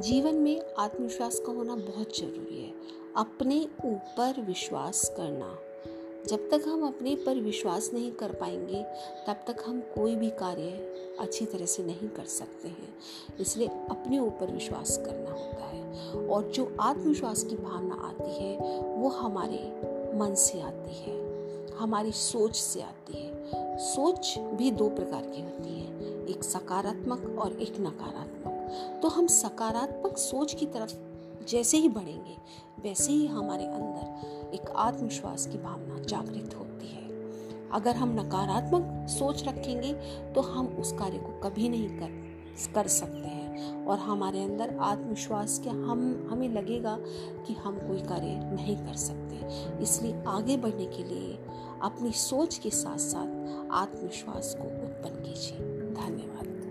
जीवन में आत्मविश्वास का होना बहुत ज़रूरी है। अपने ऊपर विश्वास करना। जब तक हम अपने पर विश्वास नहीं कर पाएँगे, तब तक हम कोई भी कार्य अच्छी तरह से नहीं कर सकते हैं। इसलिए अपने ऊपर विश्वास करना होता है। और जो आत्मविश्वास की भावना आती है, वो हमारे मन से आती है। हमारी सोच से आती है। सोच भी दो प्रकार की होती है, एक सकारात्मक और एक नकारात्मक। तो हम सकारात्मक सोच की तरफ़ जैसे ही बढ़ेंगे, वैसे ही हमारे अंदर एक आत्मविश्वास की भावना जागृत होती है। अगर हम नकारात्मक सोच रखेंगे तो हम उस कार्य को कभी नहीं कर कर सकते हैं। और हमारे अंदर आत्मविश्वास के हम, हमें लगेगा कि हम कोई कार्य नहीं कर सकते। इसलिए आगे बढ़ने के लिए अपनी सोच के साथ साथ आत्मविश्वास को उत्पन्न कीजिए। धन्यवाद।